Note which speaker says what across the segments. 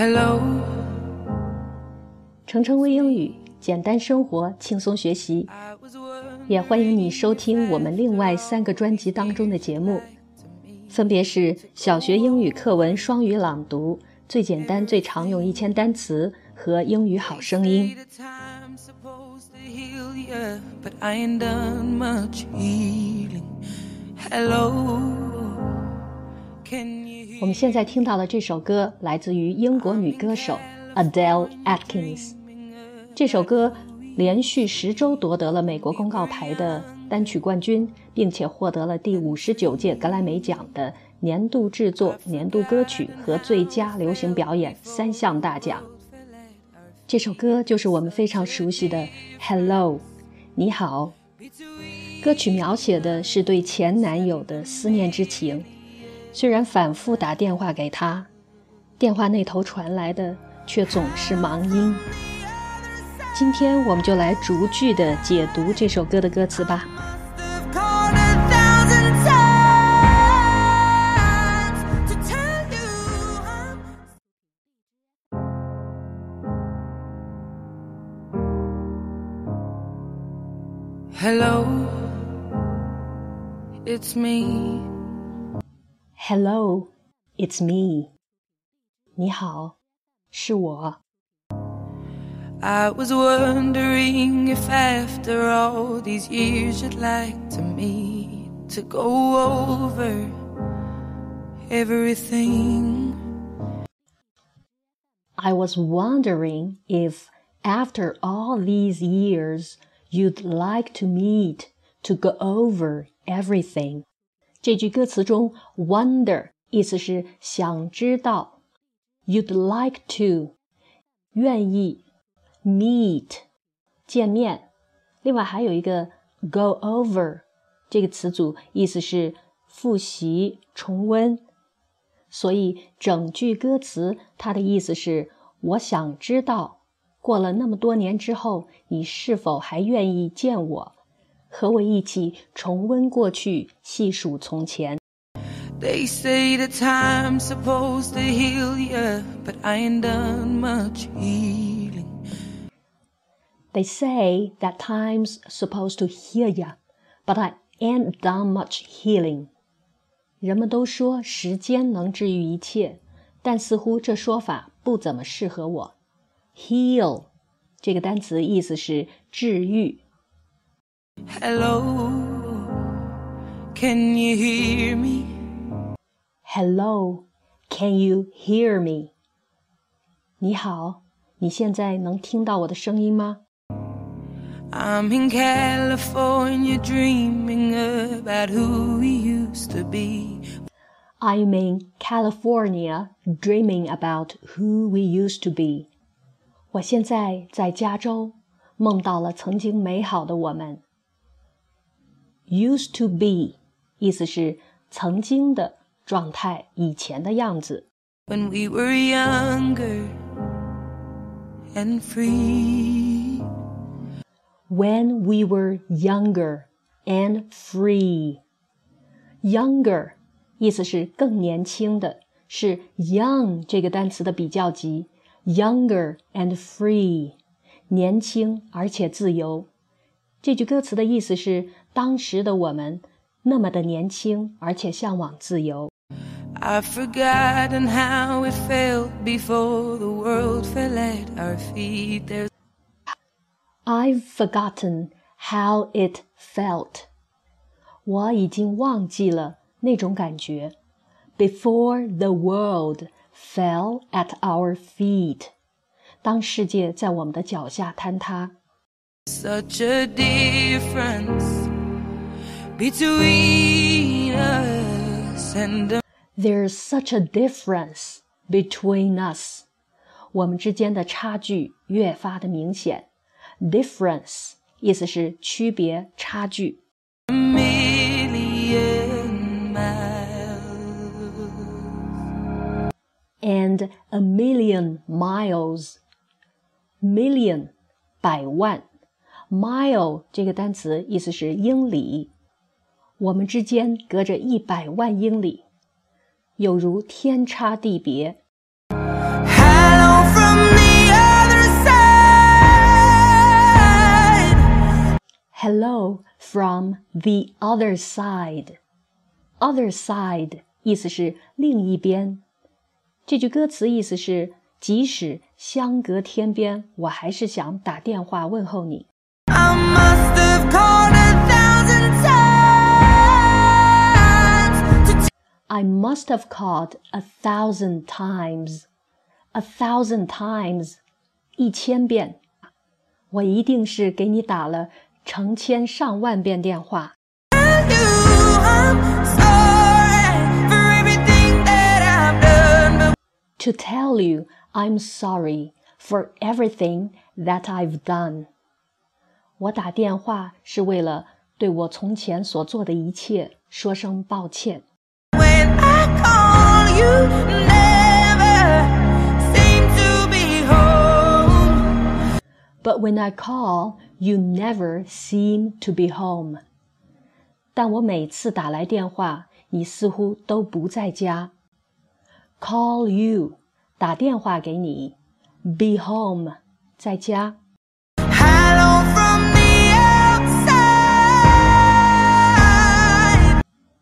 Speaker 1: Hello，
Speaker 2: 程程微英语，简单生活，轻松学习。也欢迎你收听我们另外三个专辑当中的节目，分别是小学英语课文双语朗读、最简单最常用一千单词和英语好声音。我们现在听到的这首歌来自于英国女歌手 Adele Atkins。这首歌连续十周夺得了美国公告牌的单曲冠军，并且获得了第五十九届格莱美奖的年度制作、年度歌曲和最佳流行表演三项大奖。这首歌就是我们非常熟悉的《Hello》，你好。歌曲描写的是对前男友的思念之情。虽然反复打电话给他，电话那头传来的却总是忙音。今天我们就来逐句的解读这首歌的歌词吧。
Speaker 1: Hello, it's me.
Speaker 2: Hello, it's me. 你好，是我。
Speaker 1: I was wondering if after all these years you'd like to meet to go over everything.
Speaker 2: I was wondering if after all these years you'd like to meet to go over everything. 这句歌词中，wonder 意思是想知道，you'd like to 愿意，meet 见面，另外还有一个 go over 这个词组，意思是复习、重温。所以整句歌词它的意思是：我想知道，过了那么多年之后，你是否还愿意见我？和我一起重温过去，细数从前。
Speaker 1: They say that time's supposed to heal you, but I ain't done much healing.
Speaker 2: They say that time's supposed to heal you, but I ain't done much healing. 人们都说时间能治愈一切，但似乎这说法不怎么适合我。Heal 这个单词意思是治愈。
Speaker 1: Hello, can you hear me?
Speaker 2: Hello, can you hear me? 你好，你现在能听到我的声音吗？
Speaker 1: I'm in California dreaming about who we used to be.
Speaker 2: I'm in California dreaming about who we used to be. 我现在在加州，梦到了曾经美好的我们。 Used to be，意思是曾经的状态，以前的样子。
Speaker 1: When we were younger and free.
Speaker 2: When we were younger and free. Younger，意思是更年轻的，是 young 这个单词的比较级。Younger and free，年轻而且自由。这句歌词的意思是， 当时的我们那么的年轻，而且向往自由。
Speaker 1: I've forgotten how it felt before the world fell at our feet. There's
Speaker 2: I've forgotten how it felt. 我已经忘记了那种感觉。Before the world fell at our feet. 当世界在我们的脚下坍塌。
Speaker 1: such a difference between us and
Speaker 2: There's such a difference between us. 我们之间的差距越发的明显。Difference 意思是区别、差距。
Speaker 1: a million miles.
Speaker 2: And a million miles. Million 百万。Mile 这个单词意思是英里， 我们之间隔着一百万英里有如天差地别
Speaker 1: hello from the other side
Speaker 2: hello from the other side other side 意思是另一边这句歌词意思是即使相隔天边我还是想打电话问候你
Speaker 1: I must have called a thousand times.
Speaker 2: A thousand times，一千遍。我一定是给你打了成千上万遍电话。To tell you I'm sorry for everything that I've done。我打电话是为了对我从前所做的一切说声抱歉。 But when I call, you never seem to be home. 但我每次打来电话，你似乎都不在家。Call you，打电话给你。Be home，在家。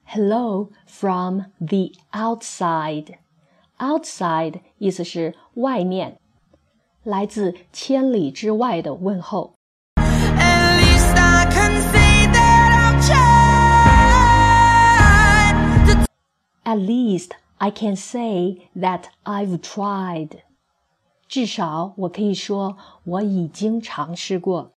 Speaker 1: Hello from the outside.
Speaker 2: Outside 意思是外面，来自千里之外的问候。
Speaker 1: At least I can say that I've tried to
Speaker 2: At least I can say that I've tried. 至少我可以说我已经尝试过。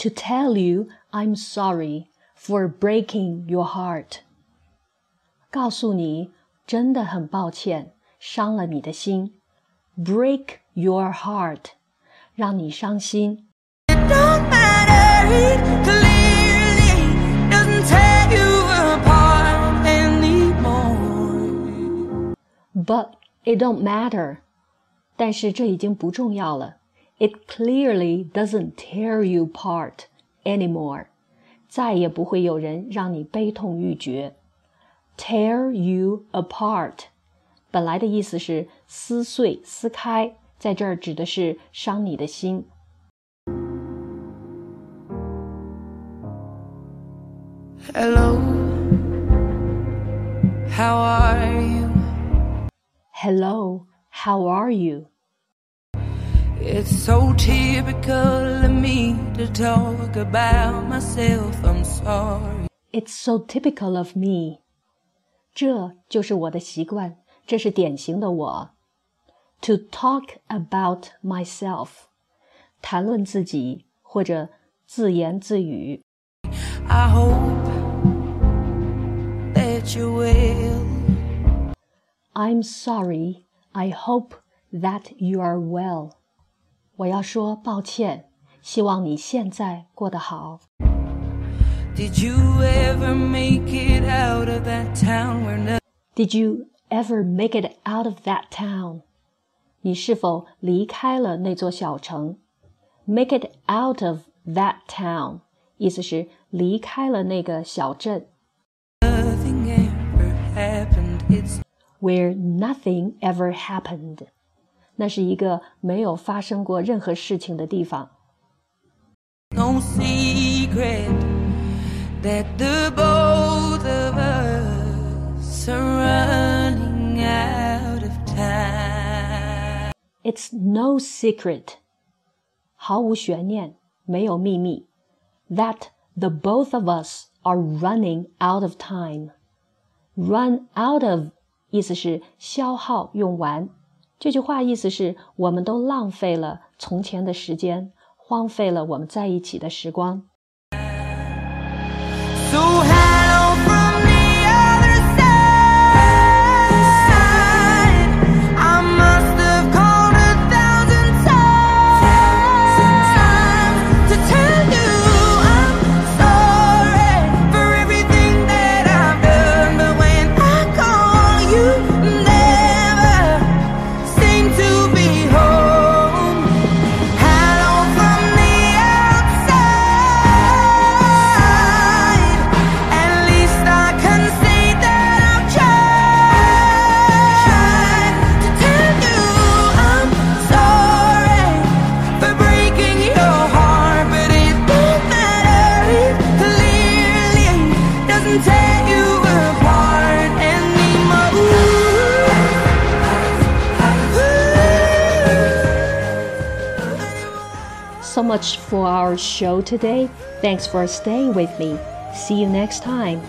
Speaker 2: To tell you I'm sorry for breaking your heart. 告诉你真的很抱歉，伤了你的心。Break your heart，让你伤心。
Speaker 1: don't matter. It clearly doesn't tear you apart anymore.
Speaker 2: But it don't matter. 但是这已经不重要了。 It clearly doesn't tear you apart anymore. 再也不会有人让你悲痛欲绝。Tear you apart，本来的意思是撕碎、撕开，在这儿指的是伤你的心。
Speaker 1: Hello, how are you?
Speaker 2: Hello, how are you?
Speaker 1: It's so typical of me to talk about myself. I'm sorry.
Speaker 2: It's so typical of me. 这就是我的习惯，这是典型的我。To talk about myself，谈论自己或者自言自语。
Speaker 1: I hope that you will.
Speaker 2: I'm sorry. I hope that you are well. 我要说抱歉，希望你现在过得好。
Speaker 1: Did you ever make it out of that town where
Speaker 2: Did you ever make it out of that town? 你是否离开了那座小城？Make it out of that town，意思是离开了那个小镇
Speaker 1: nothing ever happened?
Speaker 2: It's，where nothing ever happened。那是一个没有发生过任何事情的地方。
Speaker 1: no secret that the both of us are running out of time.
Speaker 2: It's no secret，毫无悬念，没有秘密，that the both of us are running out of time。Run out of 意思是消耗用完，这句话意思是我们都浪费了从前的时间，荒废了我们在一起的时光。Much for our show today. Thanks for staying with me. See you next time.